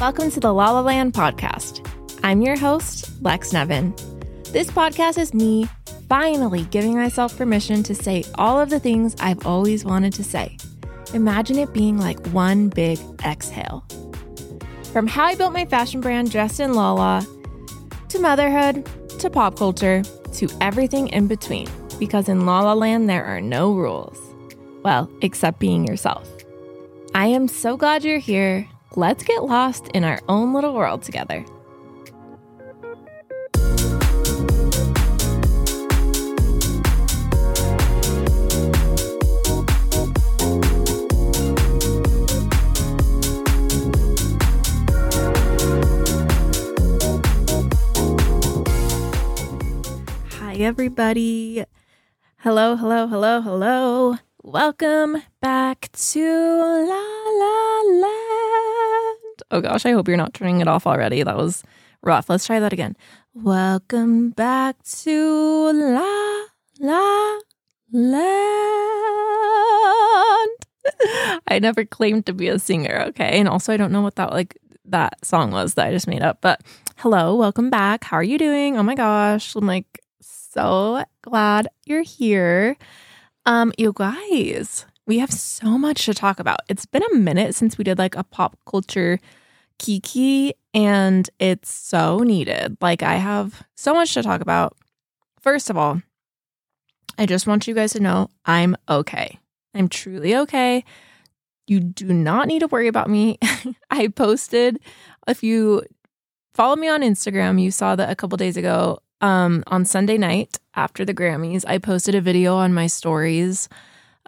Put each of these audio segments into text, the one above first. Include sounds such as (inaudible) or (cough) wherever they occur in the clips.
Welcome to the La La Land podcast. I'm your host, Lex Nevin. This podcast is me finally giving myself permission to say all of the things I've always wanted to say. Imagine it being like one big exhale. From how I built my fashion brand dressed in Lala, to motherhood, to pop culture, to everything in between. Because in La La Land, there are no rules. Well, except being yourself. I am so glad you're here. Let's get lost in our own little world together. Hi, everybody. Hello, hello, hello, hello. Welcome back to La La La Oh gosh, I hope you're not turning it off already. That was rough. Let's try that again. Welcome back to La La Land. (laughs) I never claimed to be a singer, okay? And also I don't know what that like that song was that I just made up. But hello, welcome back. How are you doing? Oh my gosh. I'm like so glad you're here. Um, you guys, we have so much to talk about. It's been a minute since we did like a pop culture kiki, and it's so needed. Like, I have so much to talk about. First of all, I just want you guys to know I'm okay. I'm truly okay. You do not need to worry about me. (laughs) I posted, if you follow me on Instagram, you saw that a couple days ago um, on Sunday night after the Grammys, I posted a video on my stories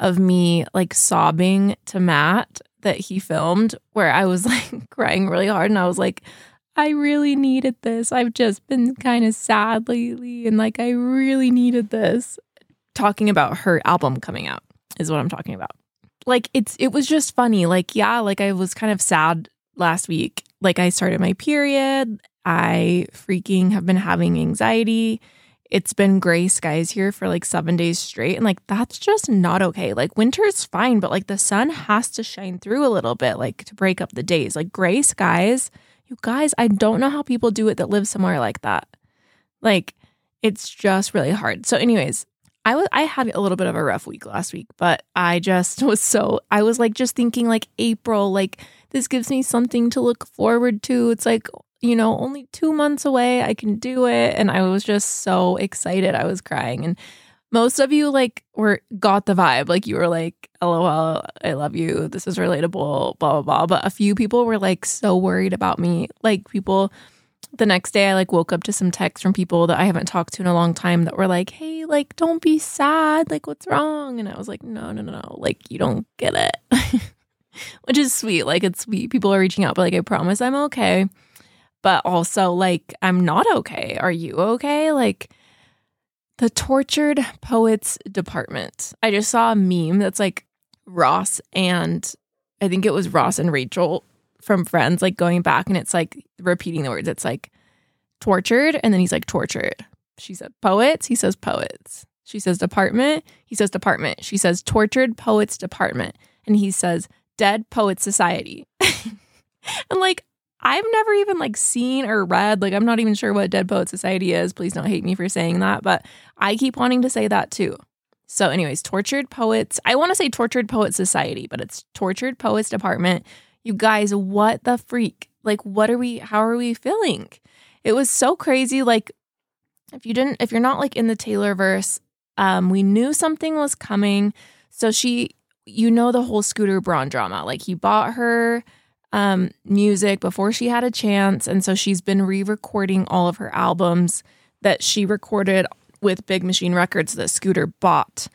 of me like sobbing to Matt that he filmed where I was (laughs) like crying really hard and I was like, I really needed this. I've just been kind of sad lately and like I really needed this. Talking about her album coming out is what I'm talking about. Like it's it was just funny. Like yeah, like I was kind of sad last week. Like I started my period I freaking have been having anxiety. It's been gray skies here for like seven days straight. And like, that's just not okay. Like, winter is fine, but like the sun has to shine through a little bit, like to break up the days. Like, gray skies, you guys, I don't know how people do it that live somewhere like that. Like, it's just really hard. So, anyways, I was I had a little bit of a rough week last week, but I just (laughs) was so I was like just thinking like April, like this gives me something to look forward to. It's like you know, only two months away. I can do it. And I was just so excited. I was crying. And most of you like were got the vibe. Like you were like, LOL, I love you. This is relatable, blah, blah, blah. But a few people were like so worried about me. Like people the next day I like woke up to some texts from people that I haven't talked to in a long time that were like, Hey, like, don't be sad. Like, what's wrong? And I was like, No, no, no, no. Like, you don't get it. (laughs) Which is sweet. Like, it's sweet. People are reaching out, but like, I promise I'm okay but also like I'm not okay. Are you okay? Like the tortured poets department. I just saw a meme that's like Ross and I think it was Ross and Rachel from Friends like going back and it's like repeating the words. It's like tortured and then he's like tortured. She said poets, he says poets. She says department, he says department. She says tortured poets department and he says dead poets society. (laughs) and like I've never even like seen or read, like I'm not even sure what Dead Poet Society is. Please don't hate me for saying that, but I keep wanting to say that too. So, anyways, Tortured Poets. I want to say Tortured Poets Society, but it's Tortured Poets Department. You guys, what the freak? Like, what are we, how are we feeling? It was so crazy. Like, if you didn't, if you're not like in the Taylor verse, um, we knew something was coming. So she, you know, the whole Scooter Braun drama. Like, he bought her um, music before she had a chance. And so she's been re recording all of her albums that she recorded with Big Machine Records that Scooter bought.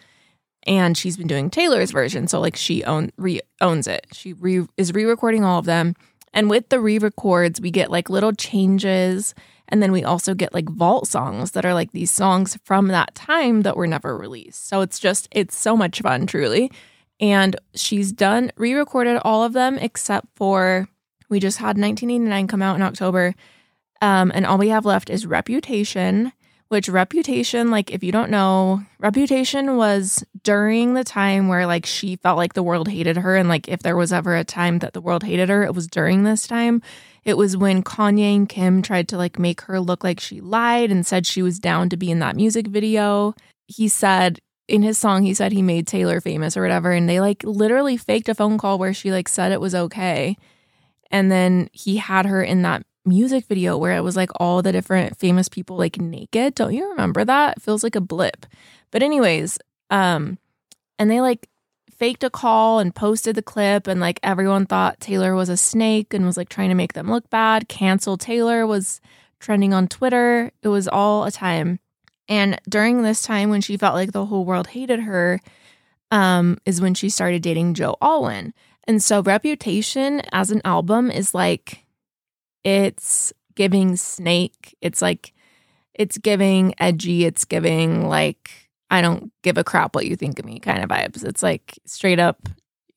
And she's been doing Taylor's version. So, like, she own, re- owns it. She re- is re recording all of them. And with the re records, we get like little changes. And then we also get like vault songs that are like these songs from that time that were never released. So it's just, it's so much fun, truly. And she's done, re recorded all of them except for we just had 1989 come out in October. Um, and all we have left is Reputation, which Reputation, like if you don't know, Reputation was during the time where like she felt like the world hated her. And like if there was ever a time that the world hated her, it was during this time. It was when Kanye and Kim tried to like make her look like she lied and said she was down to be in that music video. He said in his song, he said he made Taylor famous or whatever. And they like literally faked a phone call where she like said it was okay. And then he had her in that music video where it was like all the different famous people like naked. Don't you remember that? It feels like a blip. But anyways, um, and they like faked a call and posted the clip and like everyone thought Taylor was a snake and was like trying to make them look bad. Cancel Taylor was trending on Twitter. It was all a time. And during this time when she felt like the whole world hated her, um, is when she started dating Joe Alwyn. And so Reputation as an album is like it's giving snake. It's like it's giving edgy, it's giving like I don't give a crap what you think of me kind of vibes. It's like straight up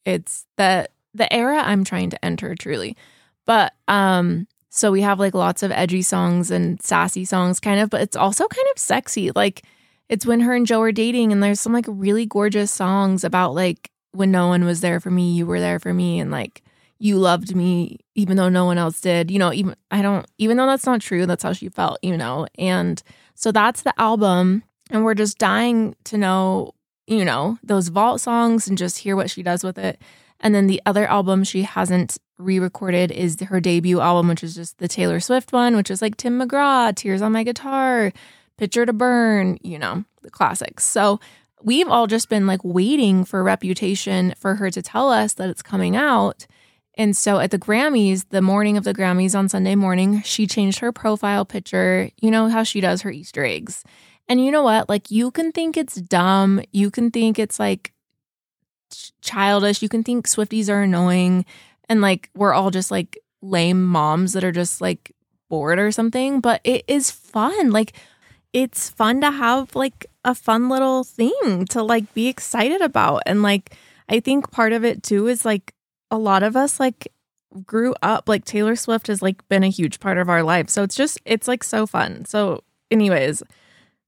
it's the the era I'm trying to enter truly. But um so we have like lots of edgy songs and sassy songs kind of, but it's also kind of sexy. Like it's when her and Joe are dating and there's some like really gorgeous songs about like when no one was there for me, you were there for me and like you loved me even though no one else did. You know, even I don't even though that's not true, that's how she felt, you know. And so that's the album and we're just dying to know, you know, those vault songs and just hear what she does with it. And then the other album she hasn't re recorded is her debut album, which is just the Taylor Swift one, which is like Tim McGraw, Tears on My Guitar, Picture to Burn, you know, the classics. So we've all just been like waiting for Reputation for her to tell us that it's coming out. And so at the Grammys, the morning of the Grammys on Sunday morning, she changed her profile picture. You know how she does her Easter eggs. And you know what? Like, you can think it's dumb. You can think it's like childish. You can think Swifties are annoying and like we're all just like lame moms that are just like bored or something. But it is fun. Like, it's fun to have like a fun little thing to like be excited about. And like, I think part of it too is like a lot of us like grew up like Taylor Swift has like been a huge part of our life. So it's just, it's like so fun. So, anyways,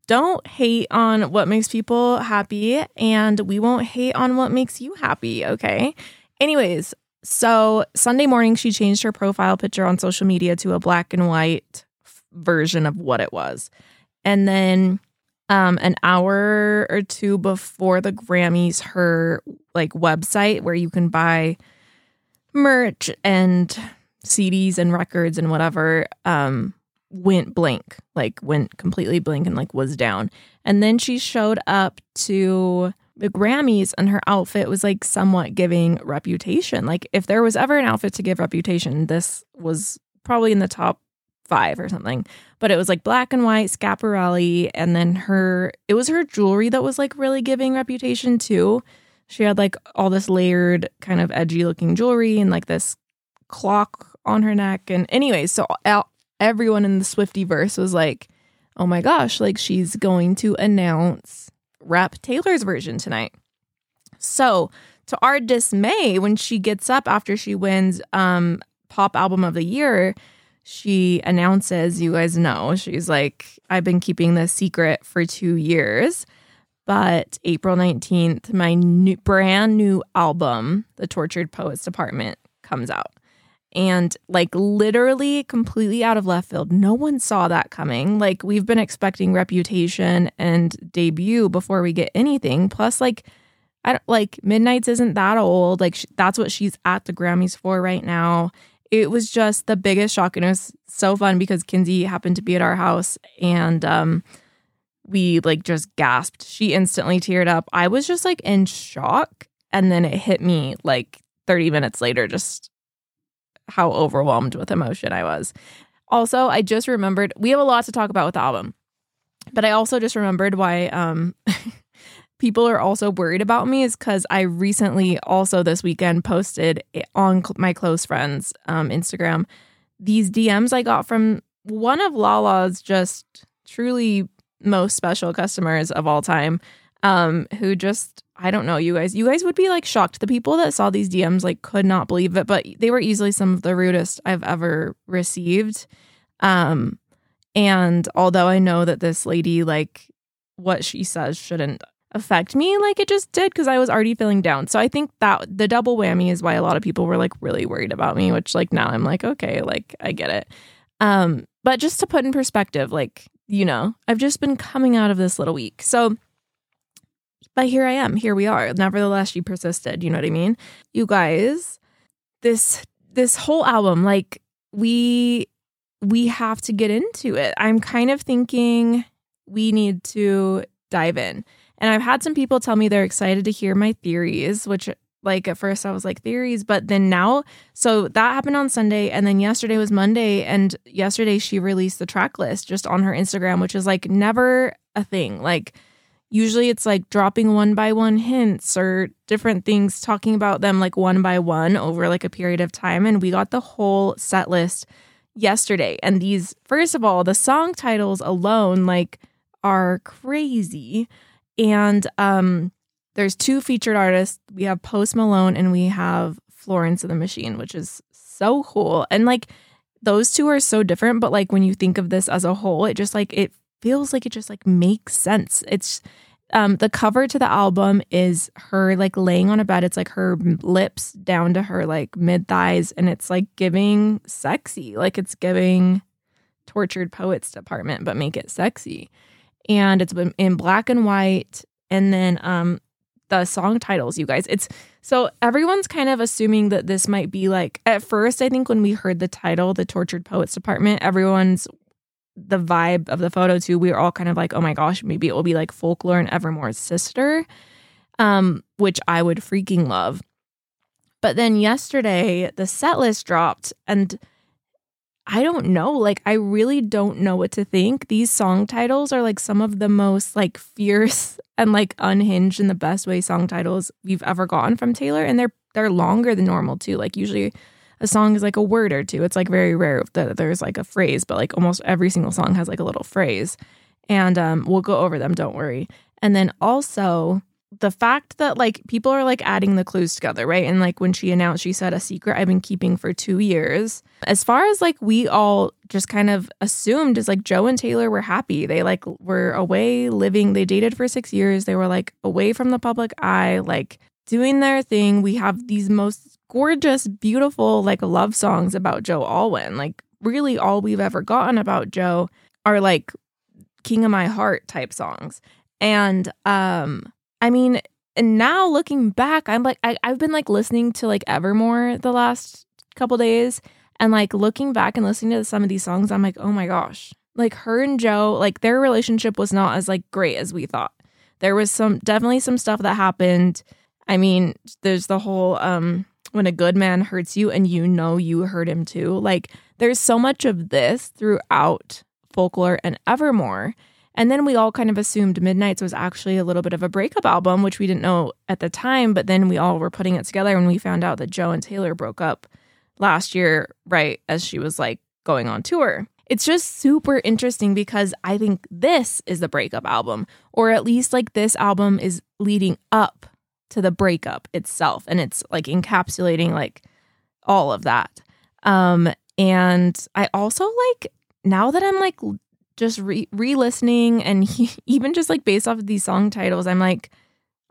don't hate on what makes people happy, and we won't hate on what makes you happy, okay? Anyways, so Sunday morning, she changed her profile picture on social media to a black and white version of what it was. And then um, an hour or two before the Grammys, her like website where you can buy merch and CDs and records and whatever um, went blank, like went completely blank and like was down. And then she showed up to the Grammys and her outfit was like somewhat giving reputation. Like if there was ever an outfit to give reputation, this was probably in the top five or something. But it was like black and white Schiaparelli, and then her it was her jewelry that was like really giving reputation too. She had like all this layered kind of edgy looking jewelry and like this clock on her neck. And anyway, so everyone in the Swifty verse was like, oh my gosh, like she's going to announce Rep Taylor's version tonight. So, to our dismay, when she gets up after she wins um, Pop Album of the Year, she announces, you guys know, she's like, I've been keeping this secret for two years. But April 19th, my new, brand new album, The Tortured Poets Department, comes out and like literally completely out of left field. No one saw that coming. Like we've been expecting reputation and debut before we get anything. Plus, like I don't like Midnights isn't that old. Like that's what she's at the Grammys for right now. It was just the biggest shock, and it was so fun because Kinsey happened to be at our house, and um, we like just gasped. She instantly teared up. I was just like in shock, and then it hit me like 30 minutes later, just how overwhelmed with emotion I was. Also, I just remembered we have a lot to talk about with the album, but I also just remembered why um, (laughs) people are also worried about me is because I recently also this weekend posted on my close friends um, Instagram these DMs I got from one of Lala's just truly most special customers of all time um, who just I don't know, you guys. You guys would be like shocked. The people that saw these DMs like could not believe it, but they were easily some of the rudest I've ever received. Um And although I know that this lady, like, what she says shouldn't affect me like it just did because I was already feeling down. So I think that the double whammy is why a lot of people were like really worried about me, which like now I'm like, okay, like I get it. Um, but just to put in perspective, like, you know, I've just been coming out of this little week. So but here I am. Here we are. Nevertheless, she persisted. You know what I mean? You guys, this this whole album, like we we have to get into it. I'm kind of thinking we need to dive in. And I've had some people tell me they're excited to hear my theories, which like at first I was like theories, but then now so that happened on Sunday and then yesterday was Monday and yesterday she released the track list just on her Instagram, which is like never a thing. Like usually it's like dropping one by one hints or different things talking about them like one by one over like a period of time and we got the whole set list yesterday and these first of all the song titles alone like are crazy and um, there's two featured artists. We have Post Malone and we have Florence and the Machine, which is so cool. And like those two are so different, but like when you think of this as a whole, it just like it feels like it just like makes sense. It's um the cover to the album is her like laying on a bed. It's like her lips down to her like mid thighs and it's like giving sexy. Like it's giving tortured poets department, but make it sexy and it's in black and white. And then um, the song titles, you guys. It's so everyone's kind of assuming that this might be like at first. I think when we heard the title, the Tortured Poets Department, everyone's the vibe of the photo too. We were all kind of like, oh my gosh, maybe it will be like folklore and Evermore's sister, um, which I would freaking love. But then yesterday, the set list dropped, and I don't know. Like, I really don't know what to think. These song titles are like some of the most like fierce (laughs) and like unhinged in the best way song titles we've ever gotten from Taylor. And they're they're longer than normal too. Like usually a song is like a word or two. It's like very rare that there's like a phrase, but like almost every single song has like a little phrase. And um, we'll go over them, don't worry. And then also the fact that like people are like adding the clues together, right? And like when she announced, she said a secret I've been keeping for two years. As far as like we all just kind of assumed is like Joe and Taylor were happy. They like were away living, they dated for six years. They were like away from the public eye, like doing their thing. We have these most gorgeous, beautiful like love songs about Joe Alwyn. Like really all we've ever gotten about Joe are like King of My Heart type songs. And um I mean, and now looking back, I'm like, I, I've been like listening to like Evermore the last couple days and like looking back and listening to some of these songs, I'm like, oh my gosh. Like her and Joe, like their relationship was not as like great as we thought. There was some definitely some stuff that happened. I mean, there's the whole um when a good man hurts you and you know you hurt him too. Like there's so much of this throughout folklore and Evermore. And then we all kind of assumed Midnights was actually a little bit of a breakup album, which we didn't know at the time. But then we all were putting it together when we found out that Joe and Taylor broke up last year, right as she was like going on tour. It's just super interesting because I think this is the breakup album, or at least like this album is leading up to the breakup itself. And it's like encapsulating like all of that. Um, and I also like now that I'm like just re listening and he, (laughs) even just like based off of these song titles, I'm like,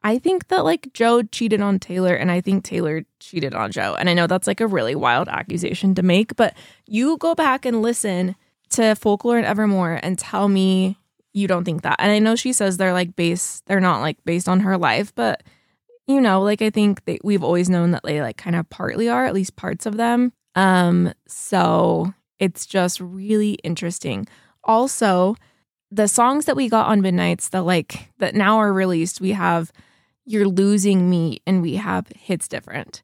I think that like Joe cheated on Taylor and I think Taylor cheated on Joe. And I know that's like a really wild accusation to make, but you go back and listen to Folklore and Evermore and tell me you don't think that. And I know she says they're like based, they're not like based on her life, but you know, like I think they, we've always known that they like kind of partly are, at least parts of them. Um, so it's just really interesting. Also, the songs that we got on Midnights that like that now are released, we have You're Losing Me and we have Hits Different.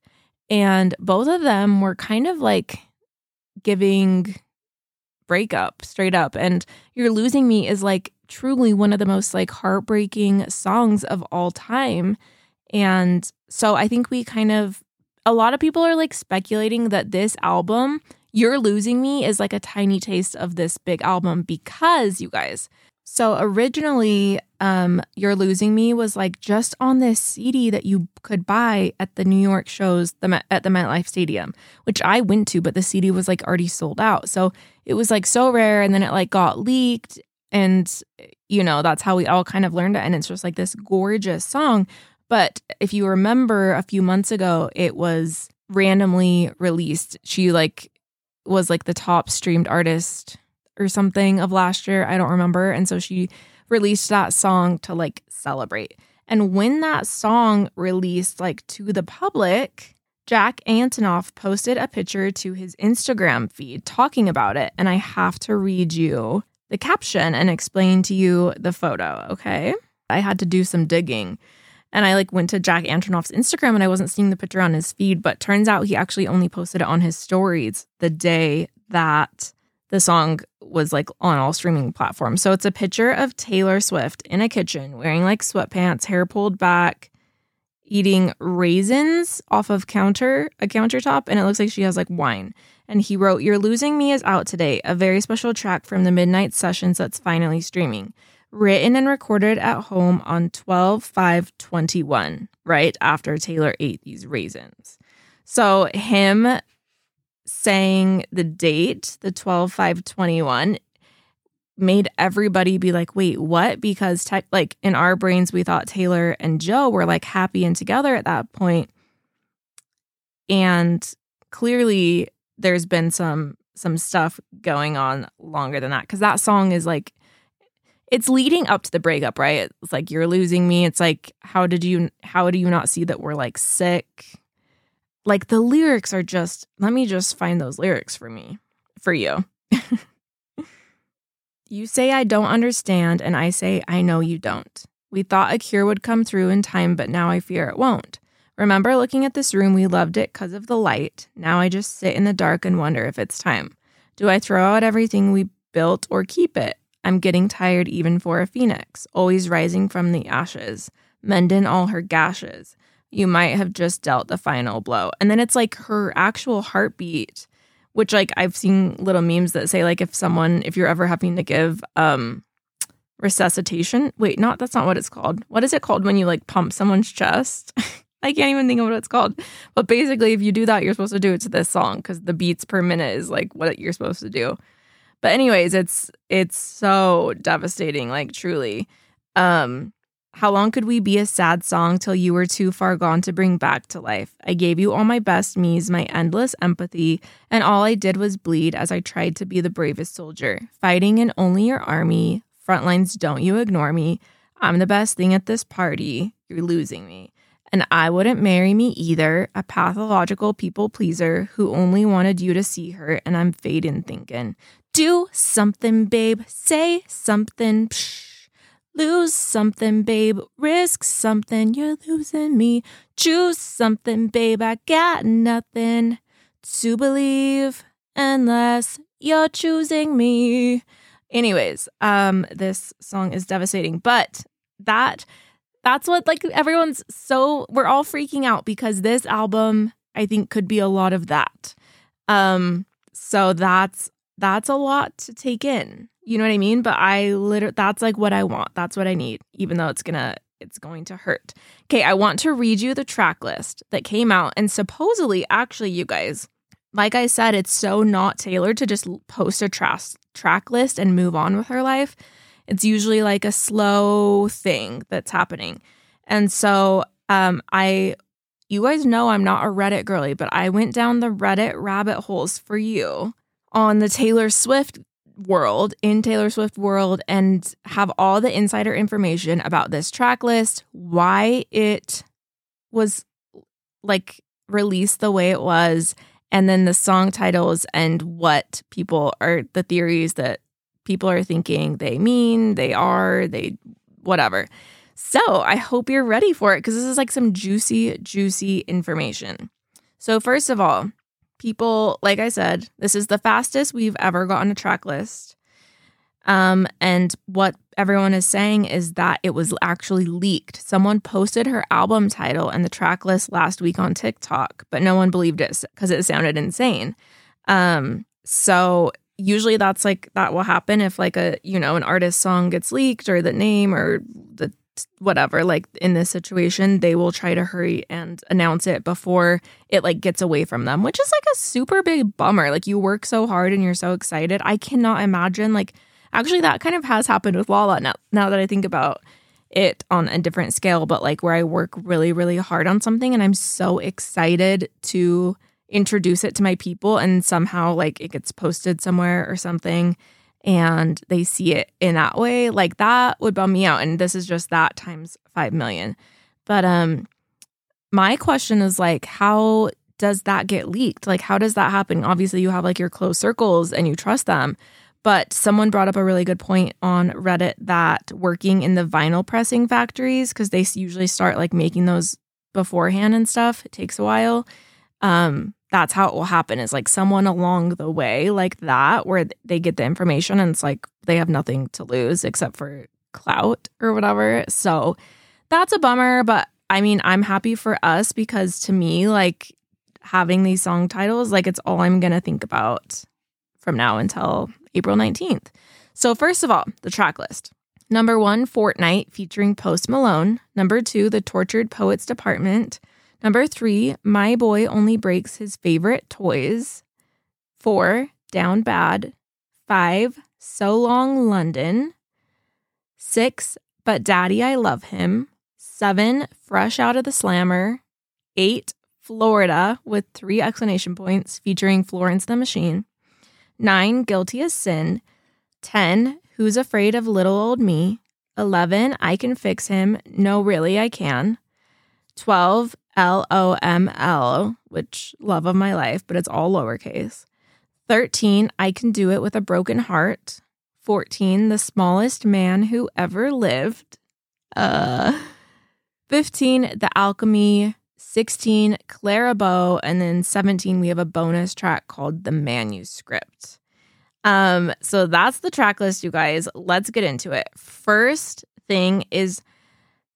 And both of them were kind of like giving breakup straight up. And You're Losing Me is like truly one of the most like heartbreaking songs of all time. And so I think we kind of a lot of people are like speculating that this album you're Losing Me is like a tiny taste of this big album because, you guys, So originally, um, You're Losing Me was like just on this CD that you could buy at the New York shows the at the MetLife Stadium, which I went to, but the CD was like already sold out. So it was like so rare, and then it like got leaked, and you know that's how we all kind of learned it. And it's just like this gorgeous song. But if you remember, a few months ago, it was randomly released. She like was like the top streamed artist or something of last year. I don't remember. And so she released that song to like celebrate. And when that song released like to the public, Jack Antonoff posted a picture to his Instagram feed talking about it. And I have to read you the caption and explain to you the photo, okay? I had to do some digging. And I like went to Jack Antonoff's Instagram and I wasn't seeing the picture on his feed, but turns out he actually only posted it on his stories the day that the song was like on all streaming platforms. So it's a picture of Taylor Swift in a kitchen wearing like sweatpants, hair pulled back, eating raisins off of counter a countertop and it looks like she has like wine. And he wrote, "You're losing me is out today, a very special track from the Midnight Sessions that's finally streaming." Written and recorded at home on 12 5 21, right after Taylor ate these raisins. So, him saying the date, the 12 5 21, made everybody be like, wait, what? Because, tech, like, in our brains, we thought Taylor and Joe were like happy and together at that point. And clearly, there's been some some stuff going on longer than that because that song is like it's leading up to the breakup right it's like you're losing me it's like how did you how do you not see that we're like sick like the lyrics are just, let me just find those lyrics for me, for you. (laughs) you say I don't understand, and I say I know you don't. We thought a cure would come through in time, but now I fear it won't. Remember looking at this room, we loved it because of the light. Now I just sit in the dark and wonder if it's time. Do I throw out everything we built or keep it? I'm getting tired even for a phoenix, always rising from the ashes, mending all her gashes you might have just dealt the final blow. And then it's like her actual heartbeat, which like I've seen little memes that say like if someone if you're ever having to give um resuscitation, wait, not that's not what it's called. What is it called when you like pump someone's chest? (laughs) I can't even think of what it's called. But basically if you do that, you're supposed to do it to this song cuz the beats per minute is like what you're supposed to do. But anyways, it's it's so devastating like truly. Um how long could we be a sad song till you were too far gone to bring back to life? I gave you all my best me's, my endless empathy, and all I did was bleed as I tried to be the bravest soldier, fighting in only your army. Frontlines, don't you ignore me. I'm the best thing at this party. You're losing me. And I wouldn't marry me either, a pathological people pleaser who only wanted you to see her, and I'm fading thinking. Do something, babe. Say something. Psh Lose something, babe. Risk something. You're losing me. Choose something, babe. I got nothing to believe unless you're choosing me. Anyways, um, this song is devastating, but that that's what like everyone's so we're all freaking out because this album I think could be a lot of that. Um, so that's that's a lot to take in. You know what I mean? But I literally, that's like what I want. That's what I need, even though it's gonna, it's going to hurt. Okay, I want to read you the track list that came out. And supposedly, actually, you guys, like I said, it's so not tailored to just post a tra- track list and move on with her life. It's usually like a slow thing that's happening. And so, um, I, you guys know I'm not a Reddit girly, but I went down the Reddit rabbit holes for you on the Taylor Swift world, in Taylor Swift world, and have all the insider information about this track list, why it was like released the way it was, and then the song titles and what people are the theories that people are thinking they mean, they are, they whatever. So I hope you're ready for it because this is like some juicy, juicy information. So, first of all, people, like I said, this is the fastest we've ever gotten a track list. Um, and what everyone is saying is that it was actually leaked. Someone posted her album title and the track list last week on TikTok, but no one believed it because it sounded insane. Um, so usually that's like that will happen if like a you know an artist song gets leaked or the name or the whatever like in this situation they will try to hurry and announce it before it like gets away from them which is like a super big bummer. Like you work so hard and you're so excited. I cannot imagine like actually that kind of has happened with lala now, now that i think about it on a different scale but like where i work really really hard on something and i'm so excited to introduce it to my people and somehow like it gets posted somewhere or something and they see it in that way, like that would bum me out. And this is just that times 5 million. But um my question is like how does that get leaked? Like how does that happen? Obviously you have like your close circles and you trust them. But someone brought up a really good point on Reddit that working in the vinyl pressing factories cuz they usually start like making those beforehand and stuff, it takes a while. Um that's how it will happen. Is like someone along the way like that where they get the information and it's like they have nothing to lose except for clout or whatever. So that's a bummer but i mean i'm happy for us because to me like having these song titles like it's all i'm gonna think about from now until april 19th so first of all the track list. Number one fortnight featuring post malone. Number two the tortured poets department Number three, my boy only breaks his favorite toys. Four, down bad. Five, so long London. Six, but daddy, I love him. Seven, fresh out of the slammer. Eight, Florida with three explanation points featuring Florence the Machine. Nine, guilty as sin. 10, who's afraid of little old me. 11, I can fix him. No, really, I can. 12, L O M L, which love of my life, but it's all lowercase. 13, I can do it with a broken heart. 14, the smallest man who ever lived. Uh 15, the alchemy. 16, Clara Bow, and then 17, we have a bonus track called The Manuscript. Um, so that's the track list, you guys. Let's get into it. First thing is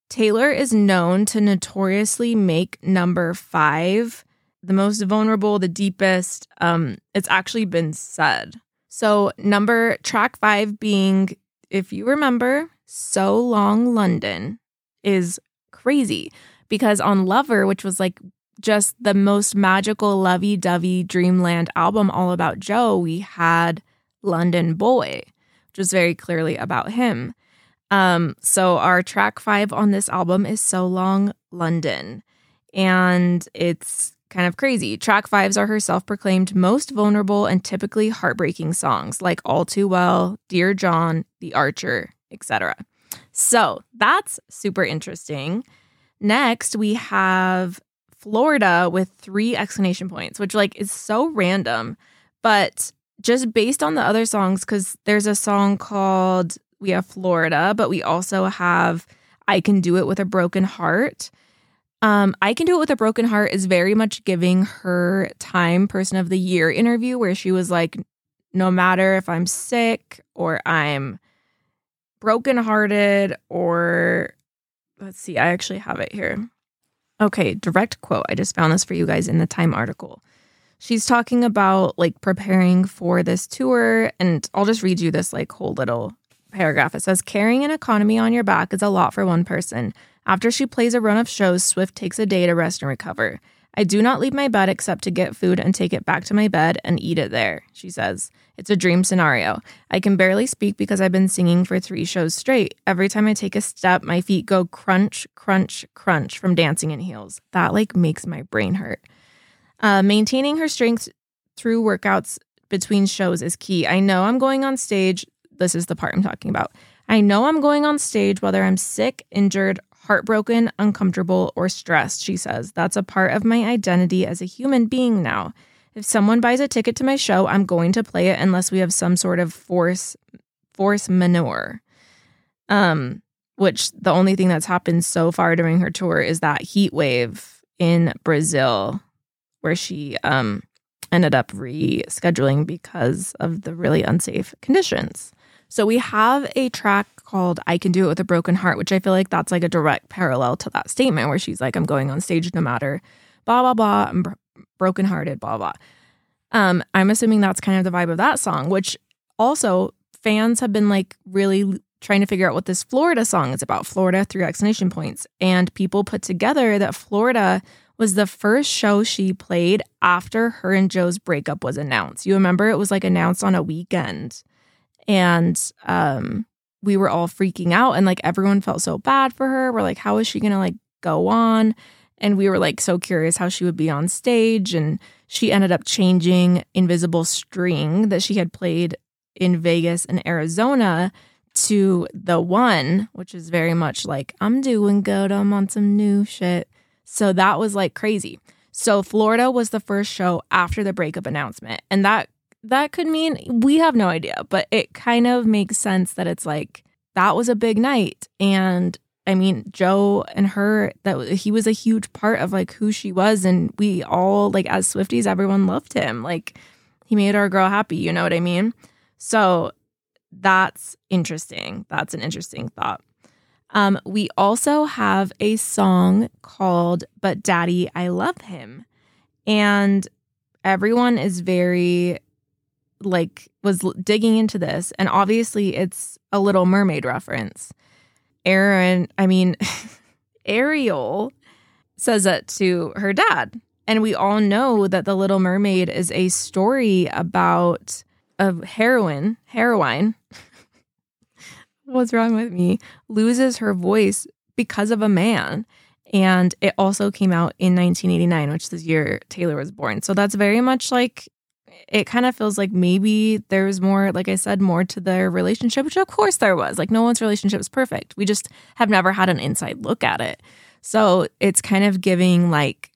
Taylor is known to notoriously make number five the most vulnerable, the deepest. Um, it's actually been said. So, number track five being, if you remember, So Long London is crazy because on Lover, which was like just the most magical, lovey dovey dreamland album all about Joe, we had London Boy, which was very clearly about him. Um, so our track five on this album is So Long London. And it's kind of crazy. Track fives are her self proclaimed most vulnerable and typically heartbreaking songs, like All Too Well, Dear John, The Archer, etc. So that's super interesting. Next, we have Florida with three exclamation points, which like is so random, but just based on the other songs, because there's a song called we have Florida, but we also have I Can Do It with a Broken Heart. Um, I Can Do It with a Broken Heart is very much giving her Time Person of the Year interview where she was like, no matter if I'm sick or I'm brokenhearted or let's see, I actually have it here. Okay, direct quote. I just found this for you guys in the Time article. She's talking about like preparing for this tour, and I'll just read you this like whole little paragraph. It says, Carrying an economy on your back is a lot for one person. After she plays a run of shows, Swift takes a day to rest and recover. I do not leave my bed except to get food and take it back to my bed and eat it there, she says. It's a dream scenario. I can barely speak because I've been singing for three shows straight. Every time I take a step, my feet go crunch, crunch, crunch from dancing in heels. That like makes my brain hurt. Uh, maintaining her strength through workouts between shows is key. I know I'm going on stage this is the part I'm talking about. I know I'm going on stage whether I'm sick, injured, heartbroken, uncomfortable, or stressed, she says. That's a part of my identity as a human being now. If someone buys a ticket to my show, I'm going to play it unless we have some sort of force force manure. Um, which the only thing that's happened so far during her tour is that heat wave in Brazil, where she um ended up rescheduling because of the really unsafe conditions. So we have a track called I Can Do It with a Broken Heart, which I feel like that's like a direct parallel to that statement where she's like, I'm going on stage no matter blah, blah, blah. I'm bro- brokenhearted, blah, blah. Um, I'm assuming that's kind of the vibe of that song, which also fans have been like really trying to figure out what this Florida song is about. Florida, three exclamation points. And people put together that Florida was the first show she played after her and Joe's breakup was announced. You remember it was like announced on a weekend. And um we were all freaking out and like everyone felt so bad for her. We're like, how is she gonna like go on? And we were like so curious how she would be on stage. And she ended up changing Invisible String that she had played in Vegas and Arizona to the one, which is very much like, I'm doing good. I'm on some new shit. So that was like crazy. So Florida was the first show after the breakup announcement. And that that could mean we have no idea, but it kind of makes sense that it's like that was a big night and I mean, Joe and her that he was a huge part of like who she was and we all like as Swifties everyone loved him. Like he made our girl happy, you know what I mean? So that's interesting. That's an interesting thought. Um, we also have a song called But Daddy, I Love Him. And everyone is very like was digging into this and obviously it's a little mermaid reference. Aaron i mean (laughs) ariel says that to her dad and we all know that the little mermaid is a story about a heroine heroine (laughs) what's wrong with me loses her voice because of a man and it also came out in 1989 which is the year taylor was born. So that's very much like it kind of feels like maybe there's more, like I said, more to their relationship, which of course there was. Like no one's relationship is perfect. We just have never had an inside look at it. So it's kind of giving like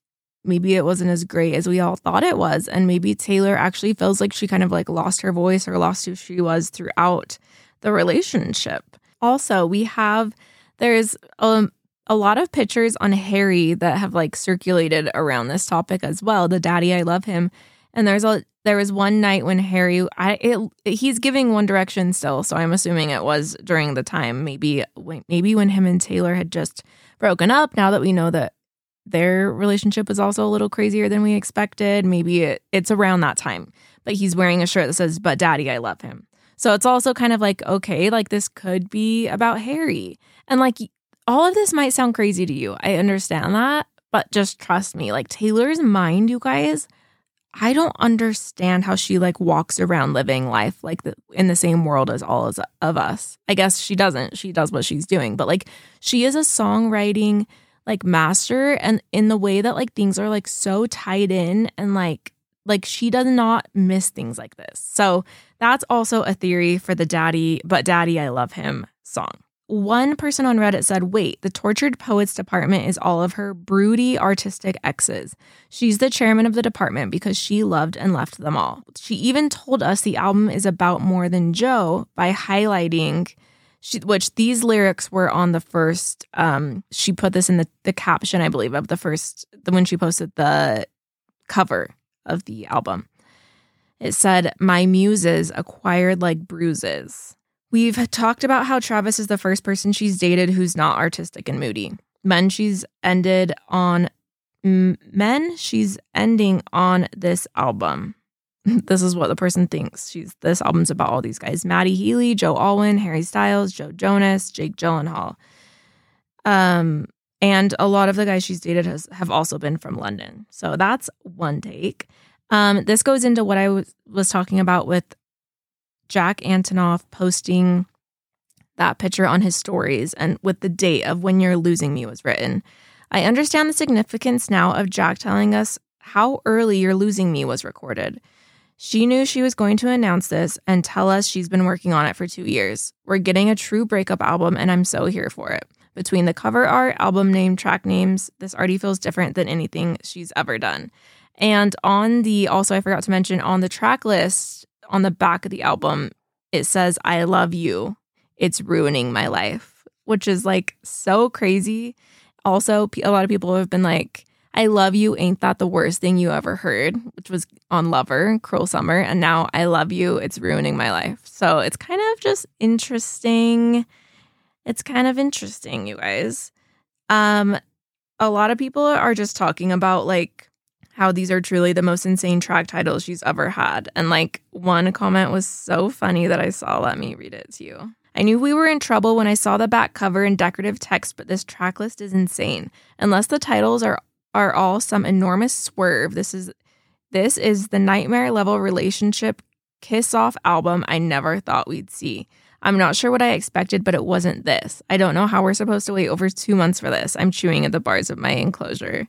maybe it wasn't as great as we all thought it was. And maybe Taylor actually feels like she kind of like lost her voice or lost who she was throughout the relationship. Also, we have, there's um, a lot of pictures on Harry that have like circulated around this topic as well. The daddy, I love him. And there's a there was one night when Harry, I it, he's giving One Direction still, so I'm assuming it was during the time, maybe maybe when him and Taylor had just broken up. Now that we know that their relationship was also a little crazier than we expected, maybe it, it's around that time. But he's wearing a shirt that says "But Daddy, I love him." So it's also kind of like okay, like this could be about Harry, and like all of this might sound crazy to you. I understand that, but just trust me, like Taylor's mind, you guys I don't understand how she like walks around living life like the, in the same world as all of us. I guess she doesn't. She does what she's doing, but like she is a songwriting like master and in the way that like things are like so tied in and like like she does not miss things like this. So that's also a theory for the daddy, but daddy I love him song. One person on Reddit said, Wait, the tortured poets department is all of her broody artistic exes. She's the chairman of the department because she loved and left them all. She even told us the album is about more than Joe by highlighting. She, which these lyrics were on the first um she put this in the, the caption i believe of the first the when she posted the cover of the album it said my muses acquired like bruises We've talked about how Travis is the first person she's dated who's not artistic and moody. Men she's ended on men she's ending on this album. (laughs) this is what the person thinks. She's this album's about all these guys: Matty Healy, Joe Alwyn, Harry Styles, Joe Jonas, Jake Gyllenhaal. Um, and a lot of the guys she's dated has have also been from London. So that's one take. Um, this goes into what I was was talking about with Jack Antonoff posting that picture on his stories and with the date of when You're Losing Me was written. I understand the significance now of Jack telling us how early You're Losing Me was recorded. She knew she was going to announce this and tell us she's been working on it for two years. We're getting a true breakup album, and I'm so here for it. Between the cover art, album name, track names, this already feels different than anything she's ever done. And on the, also, I forgot to mention, on the track list, on the back of the album, it says, I love you. It's ruining my life, which is like so crazy. Also, a lot of people have been like, I love you. Ain't that the worst thing you ever heard? Which was on Lover, Cruel Summer. And now I love you. It's ruining my life. So it's kind of just interesting. It's kind of interesting, you guys. Um, a lot of people are just talking about like how these are truly the most insane track titles she's ever had. And like one comment was so funny that I saw. Let me read it to you. I knew we were in trouble when I saw the back cover and decorative text, but this track list is insane. Unless the titles are are all some enormous swerve, this is this is the nightmare level relationship kiss off album I never thought we'd see. I'm not sure what I expected, but it wasn't this. I don't know how we're supposed to wait over two months for this. I'm chewing at the bars of my enclosure.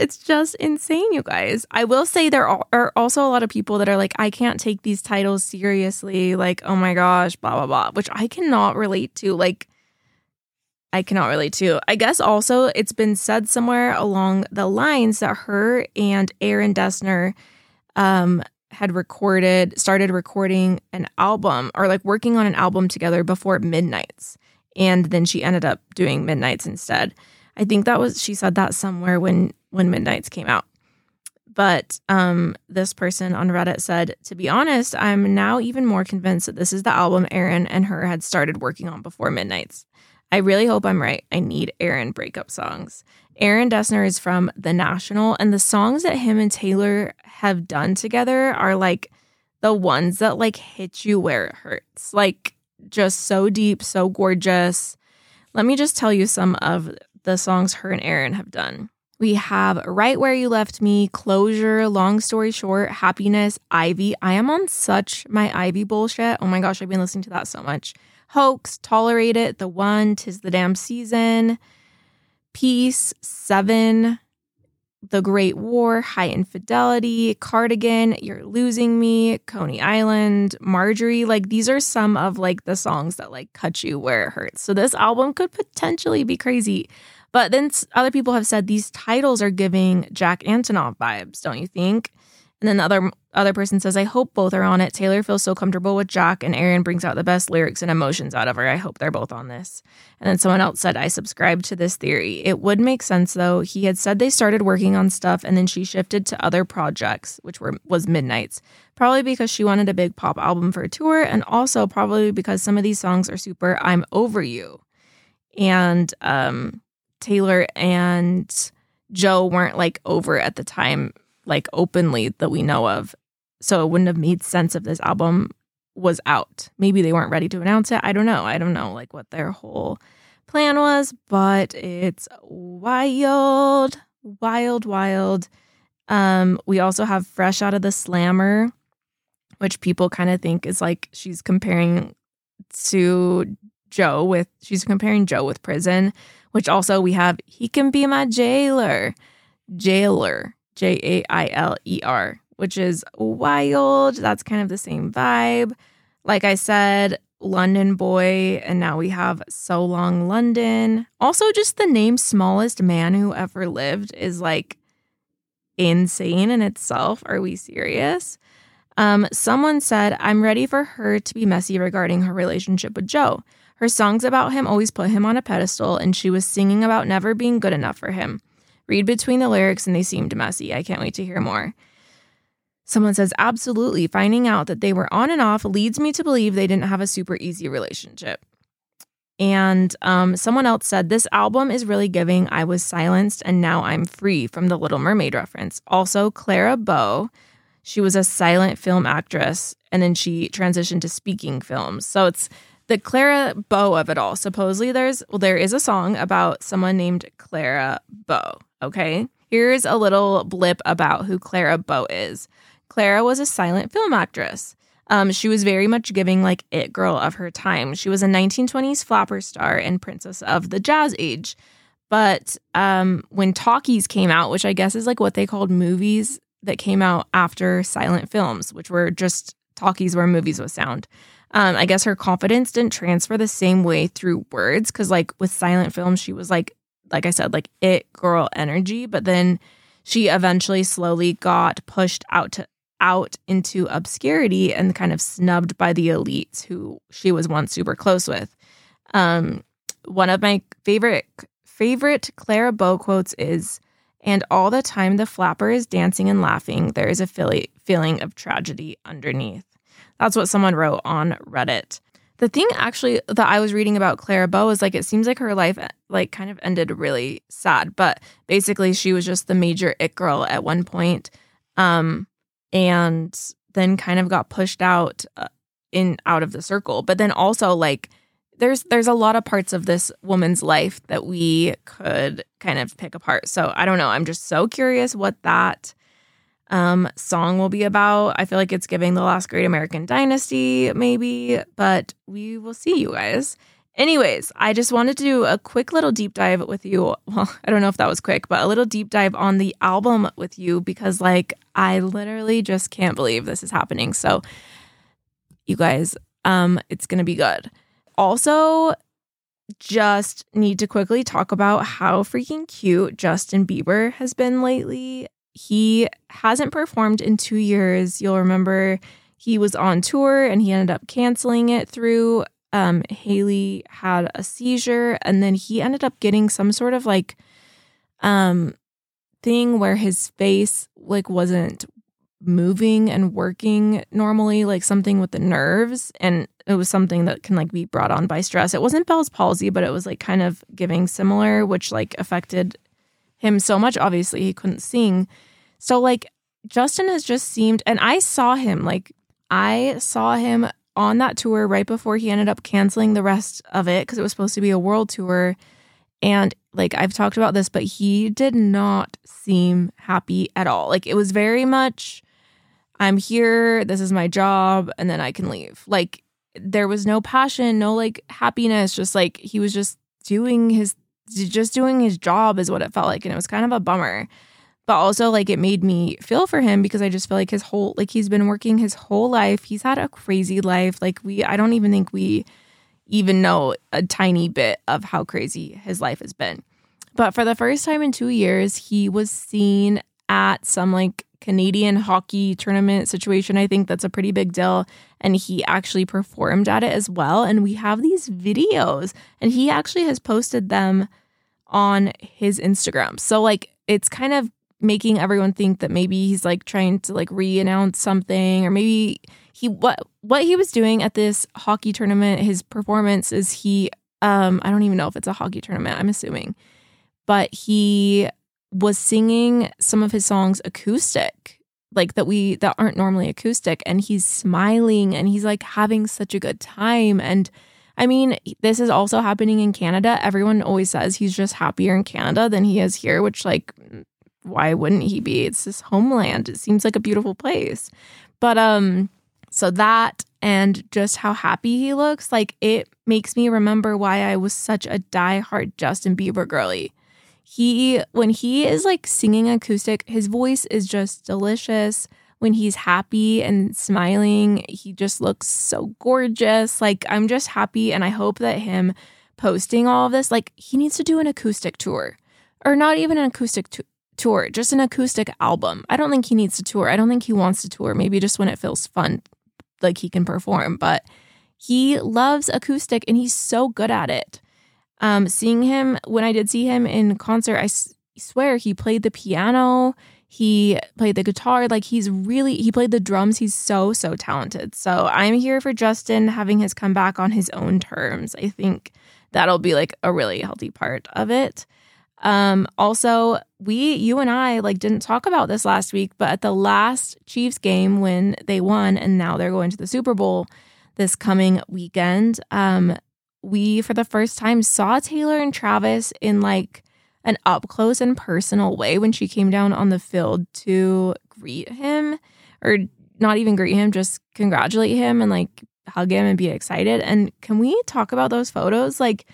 It's just insane, you guys. I will say there are also a lot of people that are like, I can't take these titles seriously. Like, oh my gosh, blah, blah, blah, which I cannot relate to. Like, I cannot relate to. I guess also it's been said somewhere along the lines that her and Aaron Dessner um, had recorded, started recording an album or like working on an album together before Midnights. And then she ended up doing Midnights instead. I think that was, she said that somewhere when, when Midnights came out. But um, this person on Reddit said, to be honest, I'm now even more convinced that this is the album Aaron and her had started working on before Midnights. I really hope I'm right. I need Aaron breakup songs. Aaron Dessner is from The National, and the songs that him and Taylor have done together are like the ones that like hit you where it hurts. Like just so deep, so gorgeous. Let me just tell you some of the songs her and Aaron have done. We have Right Where You Left Me, Closure, Long Story Short, Happiness, Ivy. I am on such my Ivy bullshit. Oh my gosh, I've been listening to that so much. Hoax, Tolerate It, The One, Tis the Damn Season, Peace, Seven, The Great War, High Infidelity, Cardigan, You're Losing Me, Coney Island, Marjorie. Like these are some of like the songs that like cut you where it hurts. So this album could potentially be crazy. But then other people have said these titles are giving Jack Antonoff vibes, don't you think? And then the other other person says, I hope both are on it. Taylor feels so comfortable with Jack, and Aaron brings out the best lyrics and emotions out of her. I hope they're both on this. And then someone else said, I subscribe to this theory. It would make sense though. He had said they started working on stuff and then she shifted to other projects, which were was Midnights. Probably because she wanted a big pop album for a tour, and also probably because some of these songs are super I'm over you. And um Taylor and Joe weren't like over at the time like openly that we know of. So it wouldn't have made sense if this album was out. Maybe they weren't ready to announce it. I don't know. I don't know like what their whole plan was, but it's wild, wild, wild. Um, we also have Fresh Out of the Slammer, which people kind of think is like she's comparing to Joe with she's comparing Joe with prison, which also we have He Can Be My Jailer. Jailer. J A I L E R, which is wild. That's kind of the same vibe. Like I said, London Boy, and now we have So Long London. Also, just the name Smallest Man Who Ever Lived is like insane in itself. Are we serious? Um, someone said, I'm ready for her to be messy regarding her relationship with Joe. Her songs about him always put him on a pedestal, and she was singing about never being good enough for him. Read between the lyrics and they seemed messy. I can't wait to hear more. Someone says, absolutely. Finding out that they were on and off leads me to believe they didn't have a super easy relationship. And um, someone else said, This album is really giving I was silenced and now I'm free from the Little Mermaid reference. Also, Clara Bow, she was a silent film actress and then she transitioned to speaking films. So it's the Clara Bow of it all. Supposedly, there's, well, there is a song about someone named Clara Bow. Okay. Here's a little blip about who Clara Bow is. Clara was a silent film actress. Um, she was very much giving like it girl of her time. She was a 1920s flapper star and princess of the jazz age. But um, when talkies came out, which I guess is like what they called movies that came out after silent films, which were just talkies where movies with sound. Um, I guess her confidence didn't transfer the same way through words because, like, with silent films, she was like like I said, like it girl energy, but then she eventually slowly got pushed out to out into obscurity and kind of snubbed by the elites who she was once super close with. Um, one of my favorite favorite Clara Bow quotes is, "And all the time the flapper is dancing and laughing, there is a feeling of tragedy underneath." That's what someone wrote on Reddit. The thing actually that I was reading about Clara Bow is like it seems like her life like kind of ended really sad, but basically she was just the major it girl at one point, um, and then kind of got pushed out uh, in out of the circle. But then also like there's there's a lot of parts of this woman's life that we could kind of pick apart. So I don't know. I'm just so curious what that um, song will be about. I feel like it's giving the last great American dynasty, maybe, but we will see, you guys. Anyways, I just wanted to do a quick little deep dive with you. (laughs) Well, I don't know if that was quick, but a little deep dive on the album with you because, like, I literally just can't believe this is happening. So, you guys, um, it's gonna be good. Also, just need to quickly talk about how freaking cute Justin Bieber has been lately. He hasn't performed in two years. You'll remember he was on tour and he ended up canceling it through. Um, Hailey had a seizure and then he ended up getting some sort of like um thing where his face like wasn't moving and working normally, like something with the nerves. And it was something that can like be brought on by stress. It wasn't Bell's palsy, but it was like kind of giving similar, which like affected him so much. Obviously, he couldn't sing. So, like, Justin has just seemed, and I saw him, like, I saw him on that tour right before he ended up canceling the rest of it because it was supposed to be a world tour. And like, I've talked about this, but he did not seem happy at all. Like, it was very much, I'm here, this is my job, and then I can leave. Like, there was no passion, no like happiness, just like he was just doing his just doing his job is what it felt like and it was kind of a bummer but also like it made me feel for him because I just feel like his whole like he's been working his whole life. He's had a crazy life. Like we I don't even think we even know a tiny bit of how crazy his life has been. But for the first time in 2 years, he was seen at some like Canadian hockey tournament situation. I think that's a pretty big deal and he actually performed at it as well and we have these videos and he actually has posted them on his Instagram. So like it's kind of making everyone think that maybe he's like trying to like re-announce something or maybe he what what he was doing at this hockey tournament his performance is he um I don't even know if it's a hockey tournament I'm assuming but he was singing some of his songs acoustic like that we that aren't normally acoustic and he's smiling and he's like having such a good time and I mean, this is also happening in Canada. Everyone always says he's just happier in Canada than he is here, which like why wouldn't he be? It's his homeland. It seems like a beautiful place. But um so that and just how happy he looks, like it makes me remember why I was such a diehard Justin Bieber girly. He when he is like singing acoustic, his voice is just delicious. When he's happy and smiling, he just looks so gorgeous. Like I'm just happy and I hope that him posting all of this, like he needs to do an acoustic tour or not even an acoustic tour tour, just an acoustic album. I don't think he needs to tour. I don't think he wants to tour. Maybe just when it feels fun, like he can perform. But he loves acoustic and he's so good at it. Um, seeing him, when I did see him in concert, I s- swear he played the piano, he played the guitar. Like he's really, he played the drums. He's so, so talented. So I'm here for Justin having his comeback on his own terms. I think that'll be like a really healthy part of it. Um, also, we, you and I, like didn't talk about this last week, but at the last Chiefs game when they won and now they're going to the Super Bowl this coming weekend, um, we for the first time saw Taylor and Travis in like an up close and personal way when she came down on the field to greet him or not even greet him, just congratulate him and like hug him and be excited. And can we talk about those photos? Like,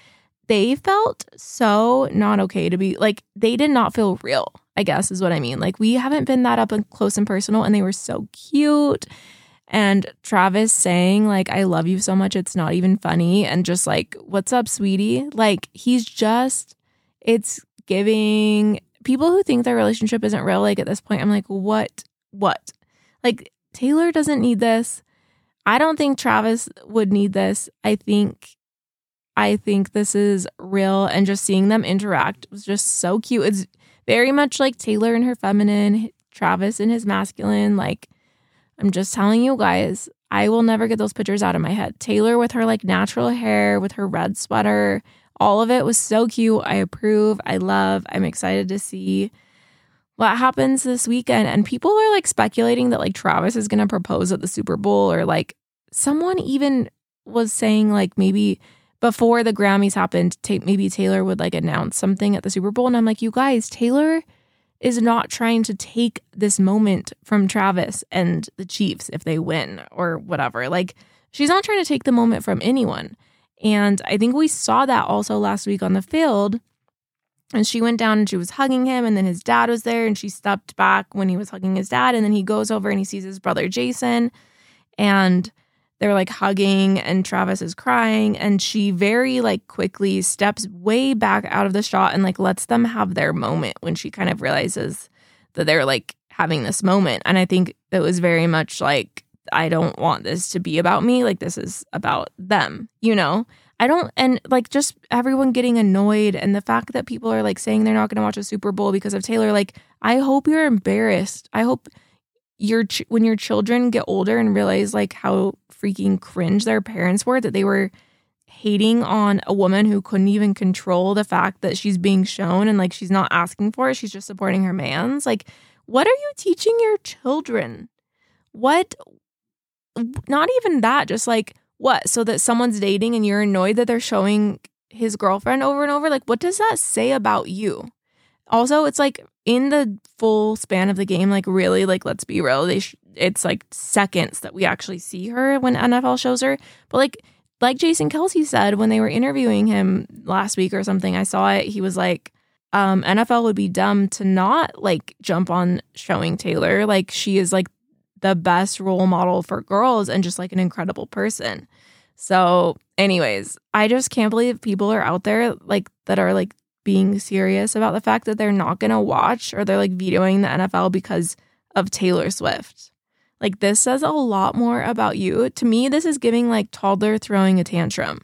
they felt so not okay to be like they did not feel real i guess is what i mean like we haven't been that up and close and personal and they were so cute and travis saying like i love you so much it's not even funny and just like what's up sweetie like he's just it's giving people who think their relationship isn't real like at this point i'm like what what like taylor doesn't need this i don't think travis would need this i think I think this is real and just seeing them interact was just so cute. It's very much like Taylor and her feminine, Travis and his masculine. Like, I'm just telling you guys, I will never get those pictures out of my head. Taylor with her like natural hair, with her red sweater, all of it was so cute. I approve. I love. I'm excited to see what happens this weekend. And people are like speculating that like Travis is going to propose at the Super Bowl or like someone even was saying like maybe before the Grammys happened, maybe Taylor would like announce something at the Super Bowl. And I'm like, you guys, Taylor is not trying to take this moment from Travis and the Chiefs if they win or whatever. Like, she's not trying to take the moment from anyone. And I think we saw that also last week on the field. And she went down and she was hugging him, and then his dad was there, and she stepped back when he was hugging his dad. And then he goes over and he sees his brother Jason, and they're like hugging, and Travis is crying. And she very like quickly steps way back out of the shot and like lets them have their moment when she kind of realizes that they're like having this moment. And I think that was very much like I don't want this to be about me. Like, this is about them, you know? I don't, and like just everyone getting annoyed and the fact that people are like saying they're not going to watch a Super Bowl because of Taylor. Like, I hope you're embarrassed. I hope your ch- when your children get older and realize like how freaking cringe their parents were that they were hating on a woman who couldn't even control the fact that she's being shown and like she's not asking for it she's just supporting her man's like what are you teaching your children what not even that, just like what? So that someone's dating and you're annoyed that they're showing his girlfriend over and over? Like, what does that say about you? Also, it's like in the full span of the game, like, really, like, let's be real. They sh- it's like seconds that we actually see her when NFL shows her. But like, like Jason Kelce said when they were interviewing him last week or something, I saw it. He was like, um, NFL would be dumb to not like jump on showing Taylor. Like, she is like the best role model for girls and just like an incredible person. So, anyways, I just can't believe people are out there like that are like being serious about the fact that they're not going to watch or they're like vetoing the NFL because of Taylor Swift. Like, this says a lot more about you. To me, this is giving like toddler throwing a tantrum.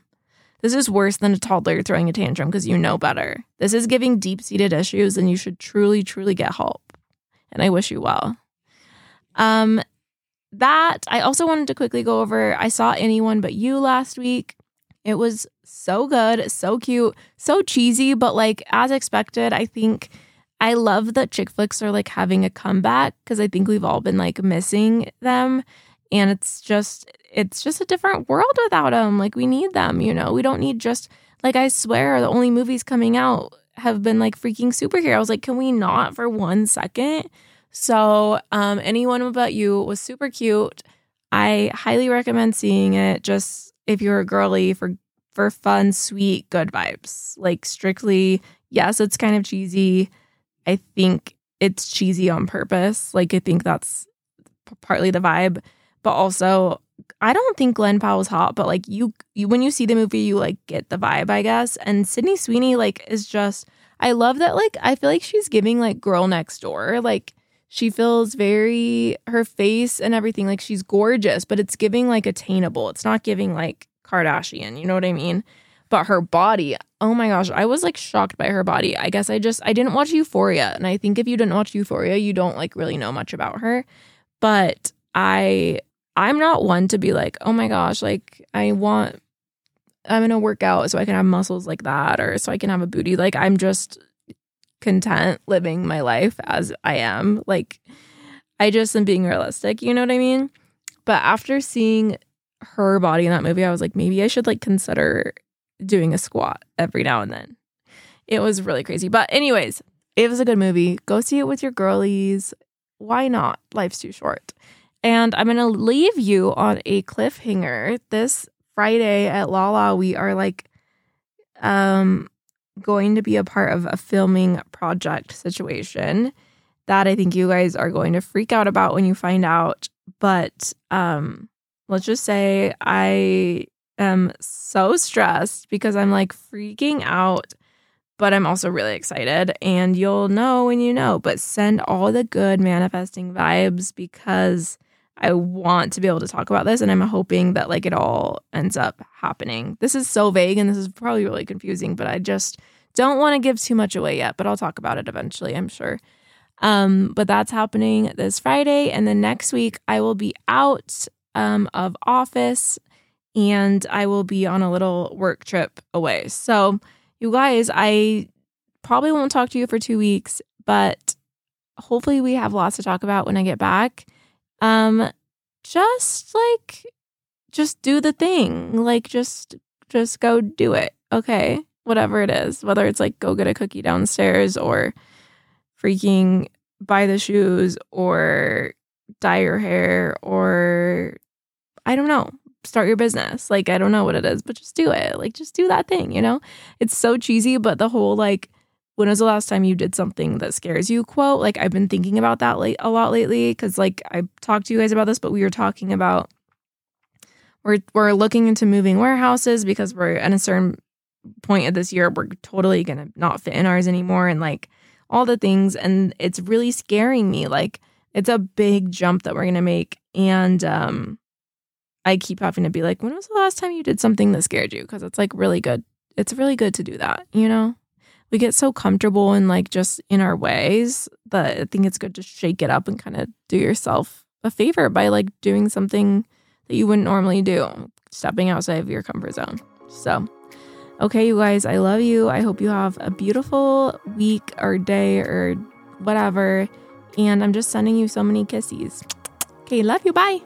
This is worse than a toddler throwing a tantrum because you know better. This is giving deep seated issues and you should truly, truly get help. And I wish you well. Um, that I also wanted to quickly go over. I saw anyone but you last week. It was so good, so cute, so cheesy, but like as expected, I think I love that chick flicks are like having a comeback because I think we've all been like missing them. And it's just, it's just a different world without them. Like we need them, you know? We don't need just, like, I swear the only movies coming out have been like freaking superheroes. Like, can we not for one second so, um, anyone but you was super cute. I highly recommend seeing it. Just if you're a girly for for fun, sweet, good vibes. Like strictly, yes, it's kind of cheesy. I think it's cheesy on purpose. Like I think that's partly the vibe, but also I don't think Glen Powell's hot, but like you, you when you see the movie, you like get the vibe, I guess. And Sydney Sweeney like is just I love that like I feel like she's giving like girl next door. Like she feels very her face and everything like she's gorgeous, but it's giving like attainable. It's not giving like Kardashian, you know what I mean? But her body, oh my gosh, I was like shocked by her body. I guess I just I didn't watch Euphoria, and I think if you didn't watch Euphoria, you don't like really know much about her. But I I'm not one to be like, "Oh my gosh, like I want I'm going to work out so I can have muscles like that or so I can have a booty." Like I'm just content living my life as I am. Like, I just am being realistic, you know what I mean? But after seeing her body in that movie, I was like, maybe I should like consider doing a squat every now and then. It was really crazy. But, anyways, it was a good movie. Go see it with your girlies. Why not? Life's too short. And I'm going to leave you on a cliffhanger. This Friday at Lala, we are like um going to be a part of a filming project situation that I think you guys are going to freak out about when you find out. But um, let's just say I am so stressed because I'm like freaking out, but I'm also really excited. And you'll know when you know, but send all the good manifesting vibes because I want to be able to talk about this and I'm hoping that like it all ends up happening. This is so vague and this is probably really confusing, but I just don't want to give too much away yet, but I'll talk about it eventually, I'm sure. Um, but that's happening this Friday and then next week I will be out um, of office and I will be on a little work trip away. So, you guys, I probably won't talk to you for two weeks, but hopefully we have lots to talk about when I get back. Um, just like, just do the thing. Like, just, just go do it. Okay. Whatever it is, whether it's like go get a cookie downstairs or freaking buy the shoes or dye your hair or I don't know, start your business. Like, I don't know what it is, but just do it. Like, just do that thing, you know? It's so cheesy, but the whole like, when was the last time you did something that scares you quote? Like, I've been thinking about that late a lot lately because, like, I talked to you guys about this, but we were talking about we're we're looking into moving warehouses because we're at a certain point of this year we're totally gonna not fit in ours anymore and like all the things and it's really scaring me like it's a big jump that we're gonna make and um I keep having to be like, when was the last time you did something that scared you? Because it's like really good. It's really good to do that, you know? We get so comfortable and like just in our ways that I think it's good to shake it up and kind of do yourself a favor by like doing something that you wouldn't normally do, stepping outside of your comfort zone. So, okay, you guys, I love you. I hope you have a beautiful week or day or whatever. And I'm just sending you so many kisses. Okay, love you. Bye.